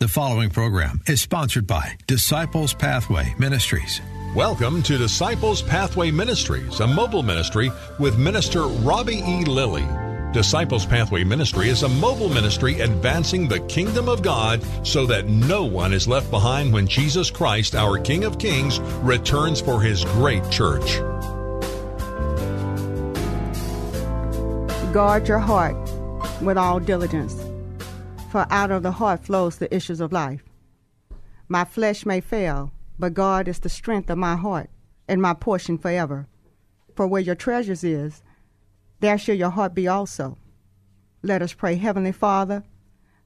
The following program is sponsored by Disciples Pathway Ministries. Welcome to Disciples Pathway Ministries, a mobile ministry with Minister Robbie E. Lilly. Disciples Pathway Ministry is a mobile ministry advancing the kingdom of God so that no one is left behind when Jesus Christ, our King of Kings, returns for his great church. Guard your heart with all diligence, for out of the heart flows the issues of life. My flesh may fail, but God is the strength of my heart and my portion forever. For where your treasures is, there shall your heart be also. Let us pray, Heavenly Father,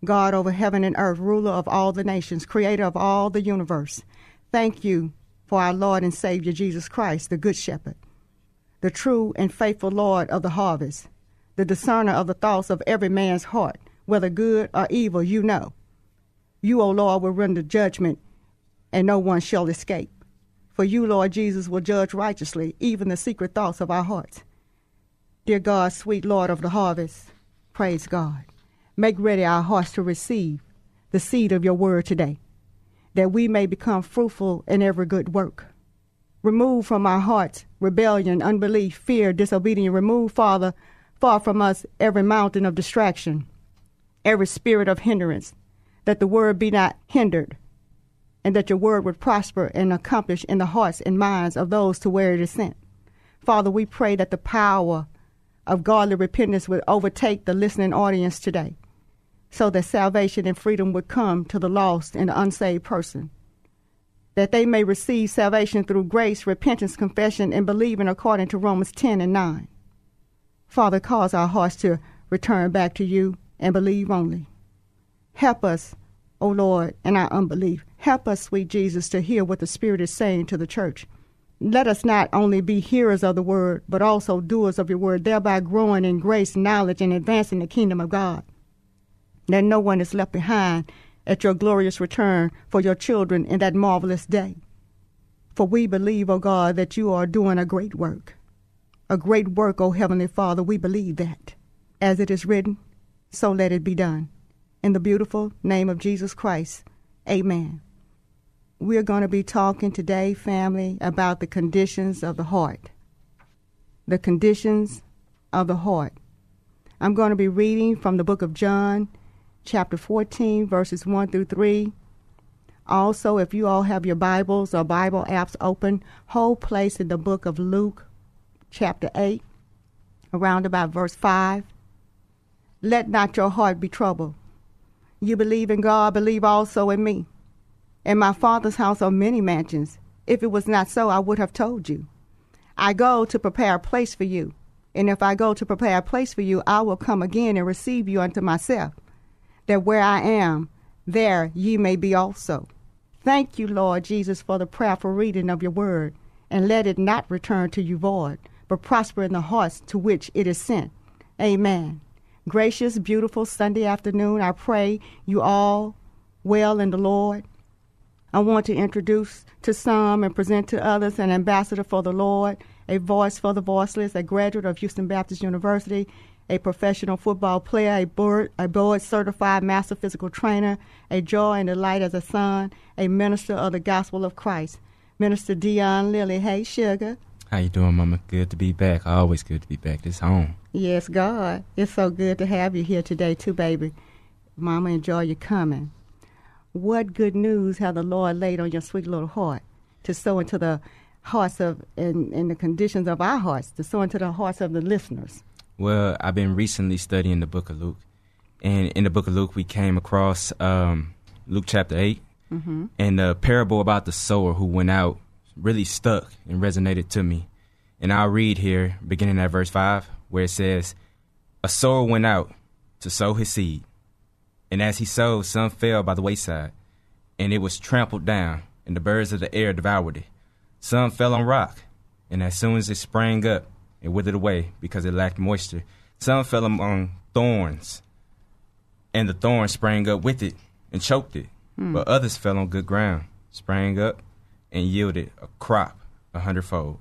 God over heaven and earth, ruler of all the nations, creator of all the universe. Thank you for our Lord and Savior Jesus Christ, the Good Shepherd, the true and faithful Lord of the harvest the discerner of the thoughts of every man's heart, whether good or evil, you know. You, O Lord, will render judgment, and no one shall escape. For you, Lord Jesus, will judge righteously even the secret thoughts of our hearts. Dear God, sweet Lord of the harvest, praise God. Make ready our hearts to receive the seed of your word today, that we may become fruitful in every good work. Remove from our hearts rebellion, unbelief, fear, disobedience. Remove, Father, far from us every mountain of distraction, every spirit of hindrance, that the word be not hindered, and that your word would prosper and accomplish in the hearts and minds of those to where it is sent. Father, we pray that the power of godly repentance would overtake the listening audience today, so that salvation and freedom would come to the lost and the unsaved person, that they may receive salvation through grace, repentance, confession, and believing according to Romans 10 and 9. Father, cause our hearts to return back to you and believe only. Help us, O Lord, in our unbelief. Help us, sweet Jesus, to hear what the Spirit is saying to the church. Let us not only be hearers of the word, but also doers of your word, thereby growing in grace, knowledge, and advancing the kingdom of God. That no one is left behind at your glorious return for your children in that marvelous day. For we believe, O God, that you are doing a great work a great work, O Heavenly Father. We believe that. As it is written, so let it be done. In the beautiful name of Jesus Christ, amen. We're going to be talking today, family, about the conditions of the heart. The conditions of the heart. I'm going to be reading from the book of John, chapter 14, verses 1 through 3. Also, if you all have your Bibles or Bible apps open, hold place in the book of Luke, chapter 8, around about verse 5. Let not your heart be troubled. You believe in God, believe also in me. In my Father's house are many mansions. If it was not so, I would have told you. I go to prepare a place for you. And if I go to prepare a place for you, I will come again and receive you unto myself, that where I am, there ye may be also. Thank you, Lord Jesus, for the prayerful reading of your word, and let it not return to you void, but prosper in the hearts to which it is sent. Amen. Gracious, beautiful Sunday afternoon. I pray you all well in the Lord. I want to introduce to some and present to others an ambassador for the Lord, a voice for the voiceless, a graduate of Houston Baptist University, a professional football player, a board, a board certified master physical trainer, a joy and delight as a son, a minister of the gospel of Christ. Minister Dion Lilly. Hey, sugar. How you doing, Mama? Good to be back. Always good to be back. This home. Yes, God. It's so good to have you here today, too, baby. Mama, enjoy your coming. What good news have the Lord laid on your sweet little heart to sow into the hearts of and, and the conditions of our hearts, to sow into the hearts of the listeners? Well, I've been recently studying the book of Luke. And in the book of Luke, we came across um, Luke chapter 8 mm-hmm. and the parable about the sower who went out really stuck and resonated to me. And I'll read here, beginning at verse 5, where it says, A sower went out to sow his seed. And as he sowed, some fell by the wayside, and it was trampled down, and the birds of the air devoured it. Some fell on rock, and as soon as it sprang up, it withered away because it lacked moisture. Some fell among thorns, and the thorns sprang up with it and choked it. Hmm. But others fell on good ground, sprang up, and yielded a crop a hundredfold.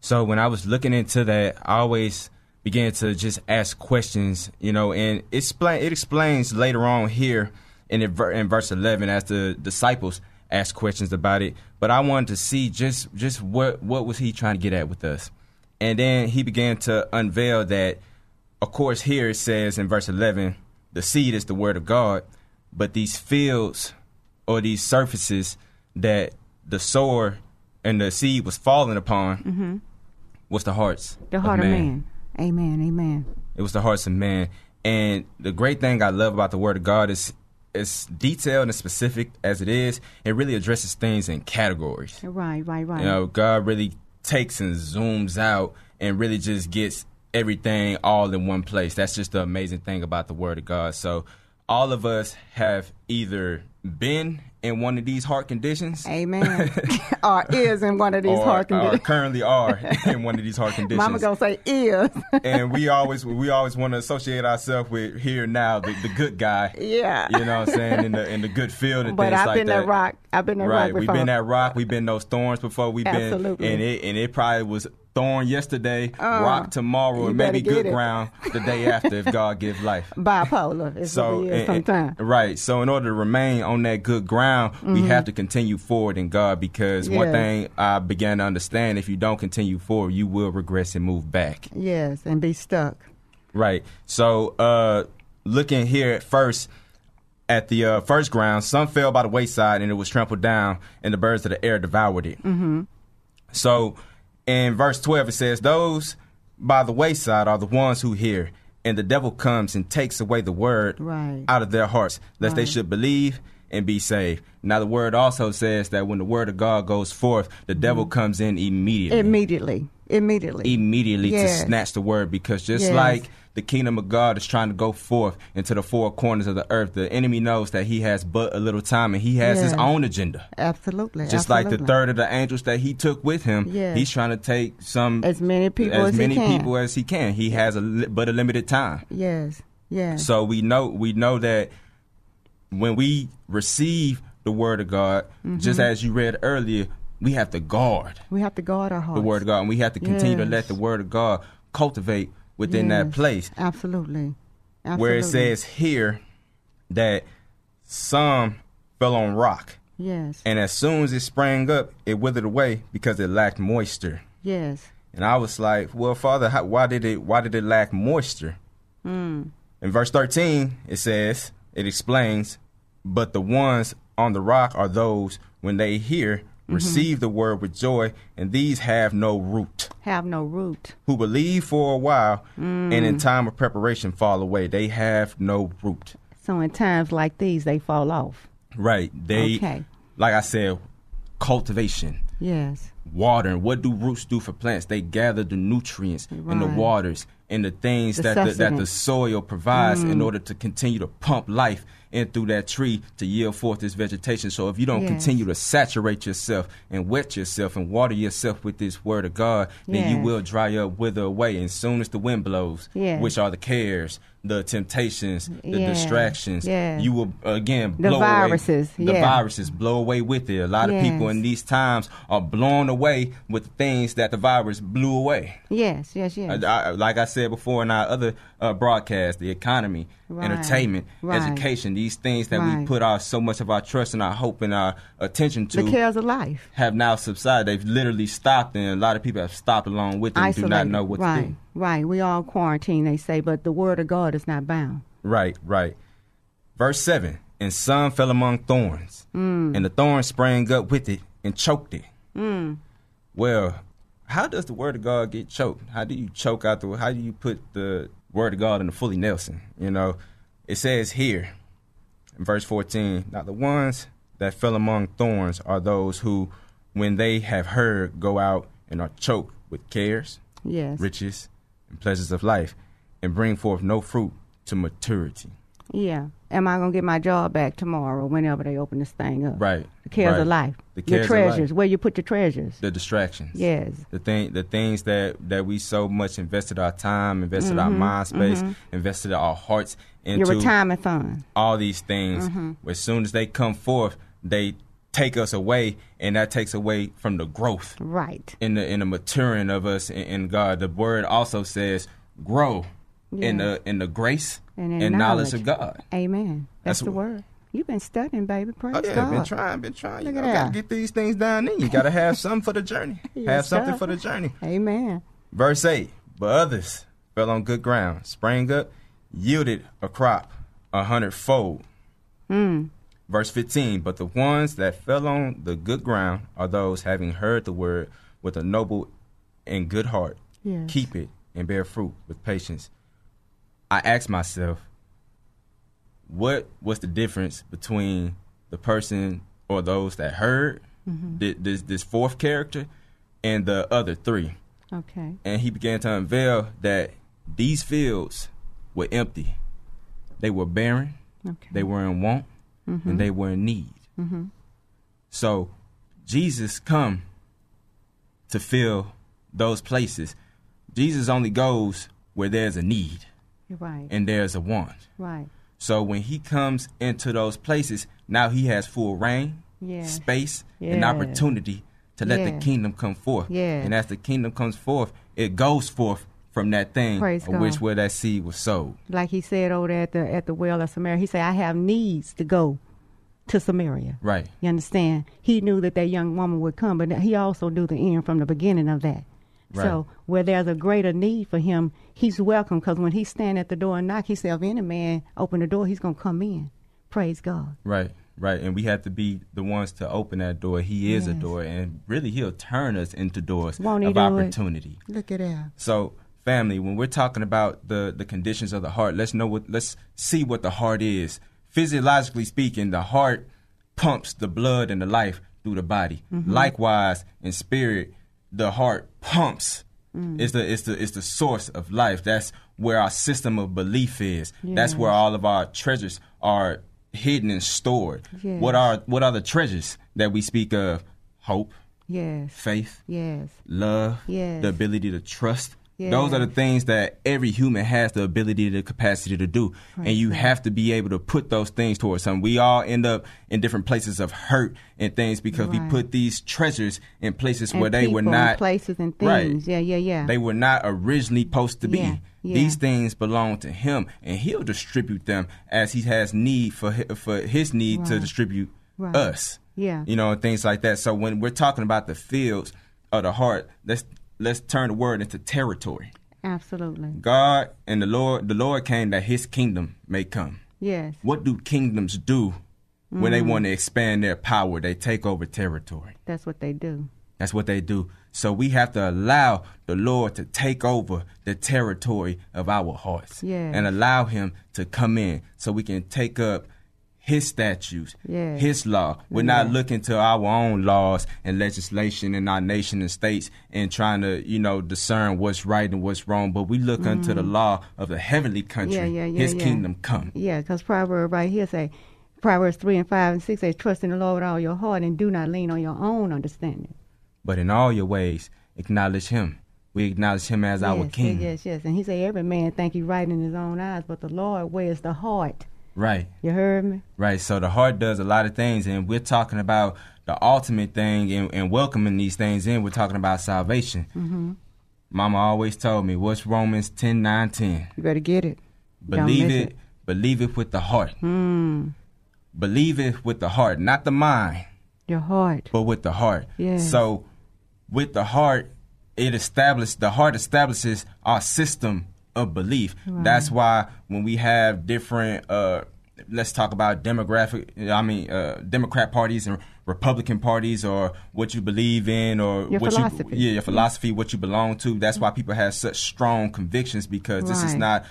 So when I was looking into that, I always began to just ask questions, you know, and it explain it explains later on here in in verse eleven as the disciples asked questions about it. But I wanted to see just just what what was he trying to get at with us, and then he began to unveil that. Of course, here it says in verse eleven, the seed is the word of God, but these fields or these surfaces that the sower and the seed was falling upon mm-hmm. was the hearts The heart of man. Amen. Amen. it was the hearts of man. And the great thing I love about the Word of God is as detailed and specific as it is, it really addresses things in categories. Right, right, right. You know, God really takes and zooms out and really just gets everything all in one place. That's just the amazing thing about the Word of God. So all of us have either been in one of these heart conditions Amen. or is in one of these or, heart or conditions. currently are in one of these heart conditions. Mama gonna say is. and we always we always want to associate ourselves with here now the, the good guy. Yeah. You know what I'm saying in the in the good field and but things I've like been that. that rock. I've been that right, rock we've been that rock. We've been those thorns before. We've Absolutely. been and it and it probably was thorn yesterday, Uh, rock tomorrow, and maybe good it. ground the day after if God gives life. bipolar. Is So what and- and- sometimes. right. So in order to remain on that good ground, we have to continue forward in God because one Mm-hmm. Thing I began to understand: if you don't continue forward, you will regress and move back. Yes, and be stuck. Right. So, uh, looking here at first at the uh, first ground, some fell by the wayside and it was trampled down, and the birds of the air devoured it. Mm-hmm. So, in verse 12, it says, Those by the wayside are the ones who hear, and the devil comes and takes away the word Right. out of their hearts, lest they should believe and be saved. Now, the word also says that when the word of God goes forth, the mm-hmm. devil comes in immediately Immediately. Immediately. immediately Yes. to snatch the word because just Yes. like the kingdom of God is trying to go forth into the four corners of the earth, the enemy knows that he has but a little time and he has his own agenda. Absolutely. Just like the third of the angels that he took with him, Yes. he's trying to take some As many people as as he many can. people as he can. He has a but a limited time. Yes. Yes. So we know we know that when we receive the word of God, Mm-hmm. just as you read earlier, we have to guard we have to guard our hearts. the word of God, and we have to continue to let the word of God cultivate within that place. Absolutely. Absolutely. Where it says here that some fell on rock, Yes. and as soon as it sprang up, it withered away because it lacked moisture. yes. And I was like, "Well, Father, how, why did it? Why did it lack moisture?" Hmm. In verse thirteen, it says, it explains, "But the ones on the rock are those when they hear." Mm-hmm. Receive the word with joy, and these have no root. Have no root. who believe for a while and Mm. in time of preparation fall away. They have no root. So in times like these, they fall off. Right. They, Okay. like I said, cultivation, Yes. watering. What do roots do for plants? They gather the nutrients and the waters and the things The that the, that the soil provides Mm. in order to continue to pump life in through that tree to yield forth this vegetation. So if you don't Yes. continue to saturate yourself and wet yourself and water yourself with this word of God, then you will dry up, wither away. And soon as the wind blows, Yes. which are the cares, the temptations, the Yes. distractions, Yes. you will again The blow viruses, away. The yeah. viruses blow away with it. A lot of people in these times are blown away with things that the virus blew away. Yes. Yes. Yes. I- I- like I said before in our other uh, broadcasts, the economy, Right. entertainment, Right. education, these things that we put our so much of our trust and our hope and our attention to the cares of life. have now subsided. They've literally stopped, and a lot of people have stopped along with them and do not know what right. to do. Right. We all quarantine, they say, but the word of God is not bound. Right, right. Verse 7 And some fell among thorns, Mm. and the thorns sprang up with it and choked it. Well, how does the word of God get choked? How do you choke out the how do you put the word of God in the fully Nelson? You know, it says here in verse 14, now the ones that fell among thorns are those who, when they have heard, go out and are choked with cares, Yes. riches, and pleasures of life, and bring forth no fruit to maturity. Yeah. Am I gonna get my job back tomorrow? Whenever they open this thing up. Right. The cares right. of life. The your cares of life. treasures. Where you put your treasures. The distractions. Yes. The thing, the things that that we so much invested our time, invested Mm-hmm. our mind space, invested our hearts into Your retirement fund. all these things. Mm-hmm. As soon as they come forth, they take us away, and that takes away from the growth Right. in the in the maturing of us in, in God. The word also says, "Grow in the in the grace And and, knowledge knowledge. of God." Amen. That's, That's the word. You've been studying, baby. Praise Oh yeah, God. been trying, been trying. You Look know, at gotta get these things down. Then you gotta have something for the journey. Yes, have something sir. for the journey. Amen. Verse 8 But others fell on good ground, sprang up, yielded a crop a hundredfold. Mm. Verse 15 But the ones that fell on the good ground are those having heard the word with a noble and good heart, Yes. keep it and bear fruit with patience. I asked myself, what was the difference between the person or those that heard mm-hmm. thi- this, this fourth character and the other three? Okay. and he began to unveil that these fields were empty. They were barren. Okay. They were in want, and mm-hmm. they were in need. Mm-hmm. So Jesus come to fill those places. Jesus only goes where there's a need right. and there's a want. right. So when he comes into those places, now he has full reign, Yes. space, and opportunity to let the kingdom come forth. Yes. And as the kingdom comes forth, it goes forth from that thing Praise which God. where that seed was sowed. Like he said over there at the at the well of Samaria, he said, "I have needs to go to Samaria." Right. You understand? He knew that that young woman would come, but he also knew the end from the beginning of that. So where there's a greater need for him, he's welcome because when he stand at the door and knock, he said, if any man open the door, he's going to come in. Praise God. Right. Right. And we have to be the ones to open that door. He is a door. And really he'll turn us into doors Won't of do it? opportunity. Look at that. So, family, when we're talking about the the conditions of the heart, let's know what let's see what the heart is. Physiologically speaking, the heart pumps the blood and the life through the body. Mm-hmm. Likewise, in spirit, the heart pumps. Mm. It's the it's the it's the source of life. That's where our system of belief is. That's where all of our treasures are hidden and stored. Yes. What are what are the treasures that we speak of? Hope, Yes. faith, Yes. love, Yes. the ability to trust. Yes. Those are the things that every human has the ability, the capacity to do. and you have to be able to put those things towards something. We all end up in different places of hurt and things because we put these treasures in places And where they were not places and Right. things. Yeah, yeah, yeah. They were not originally supposed to be. Yeah, yeah. These things belong to him, and he'll distribute them as he has need for hi- for his need to distribute Right. us. Yeah. you know, and things like that. So when we're talking about the fields of the heart, let's let's turn the word into territory. Absolutely. God and the Lord, the Lord came that His kingdom may come. Yes. What do kingdoms do when Mm. they want to expand their power? They take over territory. That's what they do. That's what they do. So we have to allow the Lord to take over the territory of our hearts Yes. and allow Him to come in so we can take up His statutes, Yes. His law. We're not looking to our own laws and legislation in our nation and states and trying to, you know, discern what's right and what's wrong, but we look unto the law of the heavenly country, Mm. Yeah, yeah, yeah. His yeah. kingdom come. Yeah, because Proverbs right here say, Proverbs 3 and 5 and 6 says, Trust in the Lord with all your heart and do not lean on your own understanding. But in all your ways, acknowledge Him. We acknowledge Him as our King. Yes, yes. And he say, Every man think he right in his own eyes, but the Lord weighs the heart. Right. You heard me? Right. So the heart does a lot of things, and we're talking about the ultimate thing and, and welcoming these things in. We're talking about salvation. Mm-hmm. Mama always told me, what's Romans 10 9 10? You better get it. Believe it, it. believe it with the heart. Mm, Believe it with the heart, not the mind, your heart. but with the heart. Yes. So with the heart, it establishes the heart establishes our system of belief. That's why when we have different uh let's talk about demographic I mean uh Democrat parties and Republican parties or what you believe in or Your what philosophy. you yeah, your philosophy, what you belong to. That's why people have such strong convictions because this is not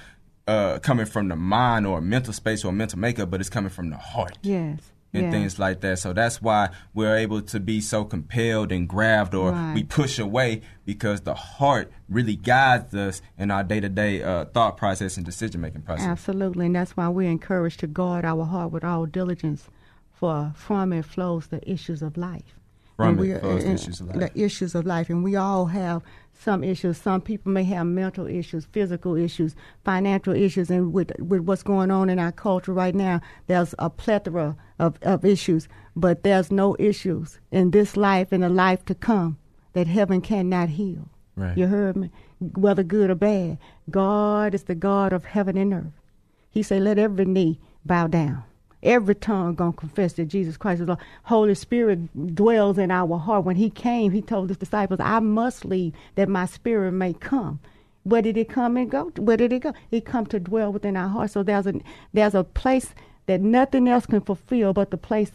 uh coming from the mind or mental space or mental makeup, but it's coming from the heart. Yes. And Yeah. things like that. So that's why we're able to be so compelled and grabbed or Right. we push away because the heart really guides us in our day to day thought process and decision making process. Absolutely, and that's why we're encouraged to guard our heart with all diligence, for from it flows the issues of life. From it we- flows the issues of life. The issues of life, and we all have some issues. Some people may have mental issues, physical issues, financial issues, and with with what's going on in our culture right now, there's a plethora of, of issues. But there's no issues in this life and the life to come that heaven cannot heal. Right. You heard me? Whether good or bad, God is the God of heaven and earth. He said, "Let every knee bow down." Every tongue gonna confess that Jesus Christ is Lord. Holy Spirit dwells in our heart. When He came, He told His disciples, "I must leave that my Spirit may come." Where did it come and go? Where did it go? It come to dwell within our heart. So there's a there's a place that nothing else can fulfill but the place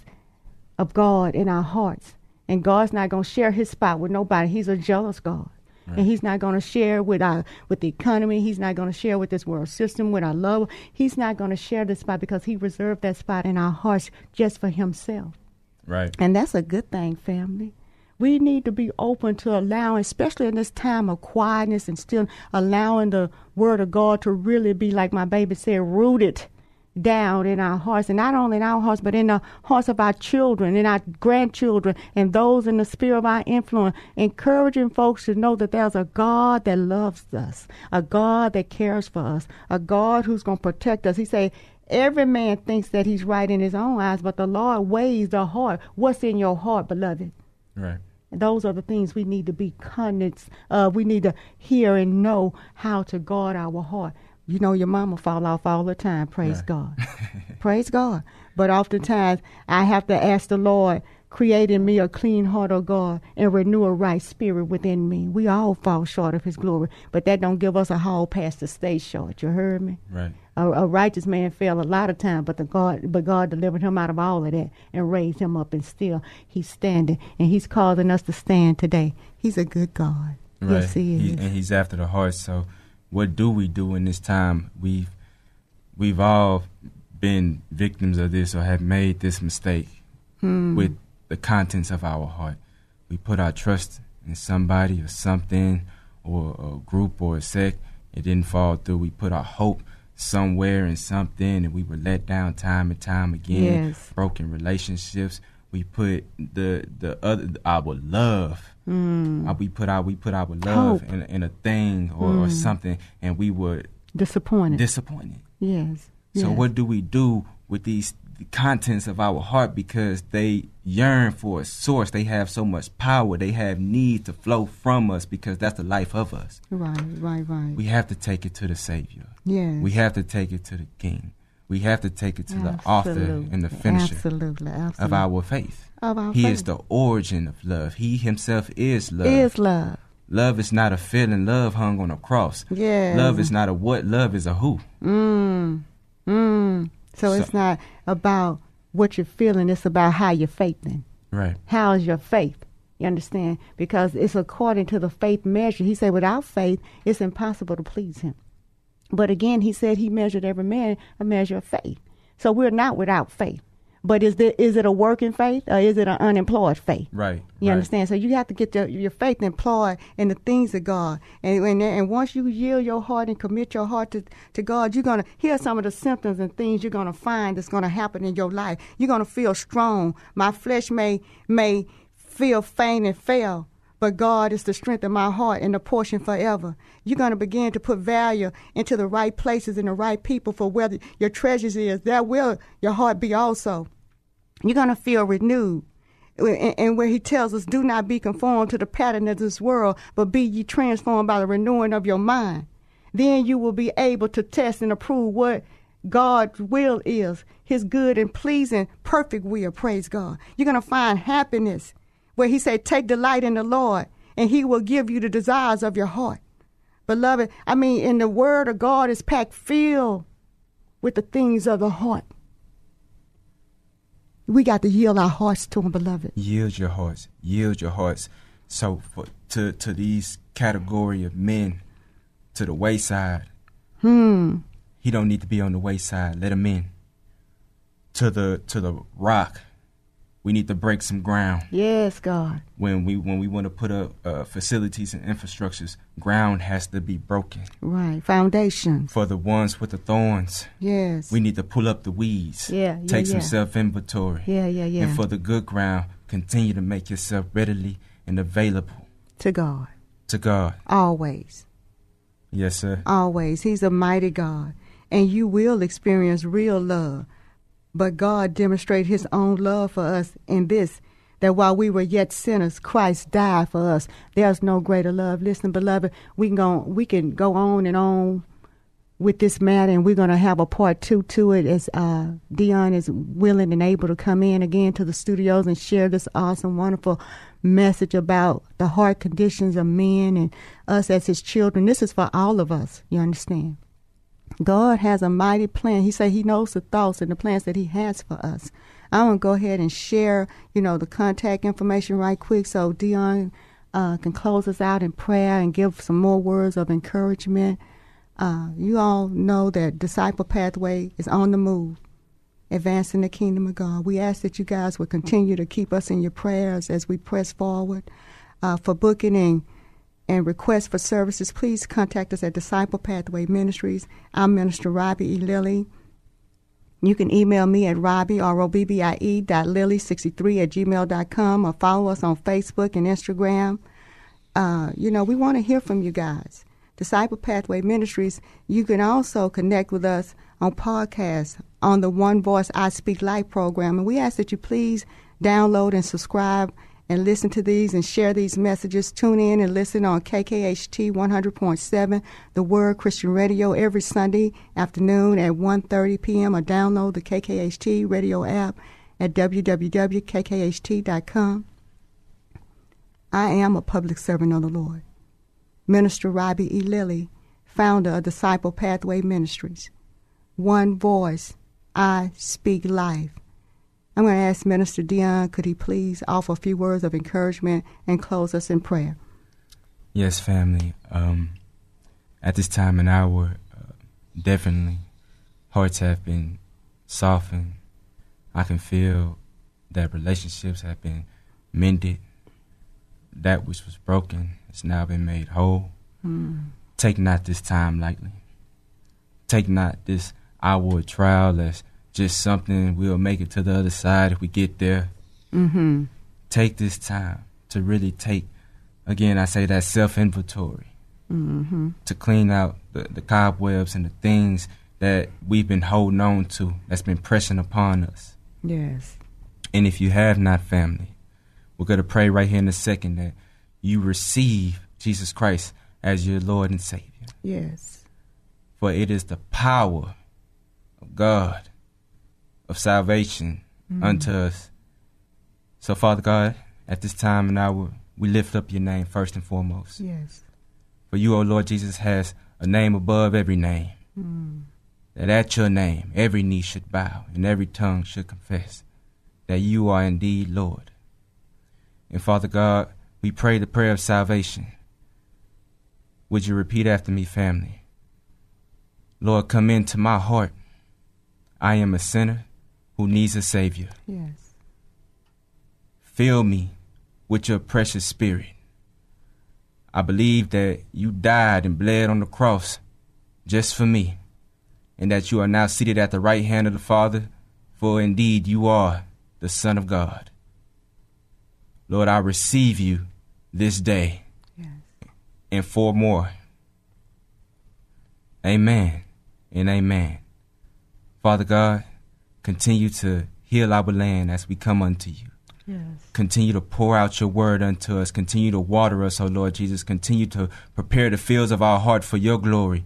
of God in our hearts. And God's not to share his spot with nobody. He's a jealous God. And he's not going to share with our with the economy. He's not going to share with this world system, with our love. He's not going to share this spot because he reserved that spot in our hearts just for himself. Right. And that's a good thing, family. We need to be open to allowing, especially in this time of quietness and still allowing the word of God to really be, like my baby said, rooted down in our hearts. And not only in our hearts, but in the hearts of our children, and our grandchildren, and those in the sphere of our influence. Encouraging folks to know that there's a God that loves us, a God that cares for us, a God who's going to protect us. He said, Every man thinks that he's right in his own eyes, but the Lord weighs the heart. What's in your heart, beloved? Right. Those are the things we need to be conscious of. We need to hear and know how to guard our heart. You know, your mama fall off all the time. Praise God. Praise God. But oftentimes, I have to ask the Lord, create in me a clean heart, O God, and renew a right spirit within me. We all fall short of His glory, but that don't give us a hall pass to stay short. You heard me? Right. A, a righteous man fell a lot of times, but the God, but God delivered him out of all of that and raised him up, and still he's standing, and he's causing us to stand today. He's a good God. Right. Yes, he is. and he's after the heart. So, what do we do in this time? We've we've all been victims of this or have made this mistake Hmm. with the contents of our heart. We put our trust in somebody or something or a group or a sect. It didn't fall through. We put our hope somewhere in something and we were let down time and time again. Yes. Broken relationships. We put the the other our love. Uh, we put our we put our love Hmm. Hope. Hmm. in, in a thing or, or something, and we were Disappointed. disappointed. yes. So yes. what do we do with these the contents of our heart because they yearn for a source. They have so much power. They have need to flow from us because that's the life of us. Right, right, right. We have to take it to the Savior. yes. We have to take it to the King. We have to take it to the author and the finisher Absolutely, absolutely. of our faith. Of our he faith. is the origin of love. He himself is love. is love. Love is not a feeling. Love hung on a cross. Yes. Love is not a what. Love is a who. Mm. Mm. So, it's not about what you're feeling, it's about how you're faithing. Right. How is your faith? You understand? Because it's according to the faith measure. He said, without faith, it's impossible to please him. But again, he said he measured every man a measure of faith. So we're not without faith. But is there, is it a working faith or is it an unemployed faith? Right. You right. understand? So you have to get your, your faith employed in the things of God. And, and and once you yield your heart and commit your heart to, to God, you're going to hear some of the symptoms and things you're going to find that's going to happen in your life. You're going to feel strong. My flesh may may feel faint and fail, but God is the strength of my heart and the portion forever. You're going to begin to put value into the right places and the right people for where your treasures is. There will your heart be also. You're going to feel renewed. And and where he tells us, do not be conformed to the pattern of this world, but be ye transformed by the renewing of your mind. Then you will be able to test and approve what God's will is, his good and pleasing, perfect will, praise God. You're going to find happiness where he said, take delight in the Lord, and he will give you the desires of your heart. Beloved, I mean, in the word of God is packed filled with the things of the heart. We got to yield our hearts to him, beloved. yield your hearts yield your hearts so for to to these category of men to the wayside Hmm. he don't need to be on the wayside let him in to the to the rock we need to break some ground. Yes, God. When we when we want to put up uh, facilities and infrastructures, ground has to be broken. Right. Foundation. For the ones with the thorns, Yes. we need to pull up the weeds. Yeah, yeah, Take some self inventory. Yeah, yeah, yeah. And for the good ground, continue to make yourself readily and available to God. to God. Always. Yes, sir. Always. He's a mighty God. And you will experience real love. But God demonstrated his own love for us in this that while we were yet sinners, Christ died for us. There's no greater love. Listen, beloved, we can go we can go on and on with this matter and we're gonna have a part two to it as uh Dion is willing and able to come in again to the studios and share this awesome, wonderful message about the heart conditions of men and us as his children. This is for all of us, you understand? God has a mighty plan. He said he knows the thoughts and the plans that he has for us. I want to go ahead and share, you know, the contact information right quick so Dion uh, can close us out in prayer and give some more words of encouragement. Uh, you all know that Disciple Pathway is on the move, advancing the kingdom of God. We ask that you guys will continue to keep us in your prayers as we press forward. Uh, for booking and and requests for services, please contact us at Disciple Pathway Ministries. I'm Minister Robbie E. Lilly. You can email me at robbie, R-O-B-B-I-E, dot lily63 at gmail.com or follow us on Facebook and Instagram. Uh, you know, we want to hear from you guys. Disciple Pathway Ministries, you can also connect with us on podcasts on the One Voice I Speak Life program. And we ask that you please download and subscribe and listen to these and share these messages. Tune in and listen on KKHT 100.7, the Word Christian Radio, every Sunday afternoon at 1.30 p.m. or download the KKHT radio app at www.kkht.com. I am a public servant of the Lord. Minister Robbie E. Lilly, founder of Disciple Pathway Ministries. One voice, I speak life. I'm going to ask Minister Dion, could he please offer a few words of encouragement and close us in prayer? Yes, family. Um, at this time and hour, uh, definitely, hearts have been softened. I can feel that relationships have been mended. That which was broken has now been made whole. Take not this time lightly. Take not this hour of trial as just something we'll make it to the other side if we get there. Mm-hmm. Take this time to really take, again, I say that self inventory Mm-hmm. to clean out the, the cobwebs and the things that we've been holding on to that's been pressing upon us. Yes. And if you have not family, we're going to pray right here in a second that you receive Jesus Christ as your Lord and Savior. Yes. For it is the power of God, of salvation mm-hmm. unto us. So, Father God, at this time and hour, we lift up your name first and foremost. Yes. For you, O Lord Jesus, has a name above every name. Mm. That at your name every knee should bow and every tongue should confess that you are indeed Lord. And Father God, we pray the prayer of salvation. Would you repeat after me, family? Lord, come into my heart. I am a sinner who needs a Savior. Yes. Fill me with your precious spirit. I believe that you died and bled on the cross just for me, and that you are now seated at the right hand of the Father, for indeed you are the Son of God. Lord, I receive you this day Yes. and four more. Amen and amen. Father God, continue to heal our land as we come unto you. Yes. Continue to pour out your word unto us. Continue to water us, O Lord Jesus. Continue to prepare the fields of our heart for your glory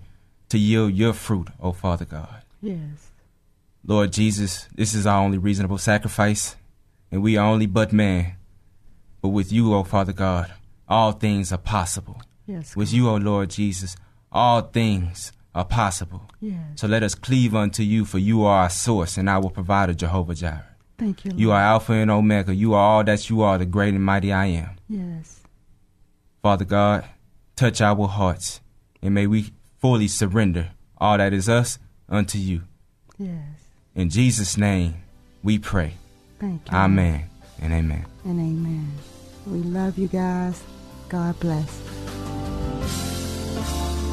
to yield your fruit, O Father God. Yes. Lord Jesus, this is our only reasonable sacrifice, and we are only but man. But with you, O Father God, all things are possible. Yes. With you, O Lord Jesus, all things are possible. Yes. So let us cleave unto you, for you are our source and our provider, Jehovah Jireh. Thank you. You are Alpha and Omega. You are all that you are, the great and mighty I am. Yes. Father God, touch our hearts, and may we fully surrender all that is us unto you. Yes. In Jesus' name, we pray. Thank you. Amen and amen. And amen. We love you guys. God bless.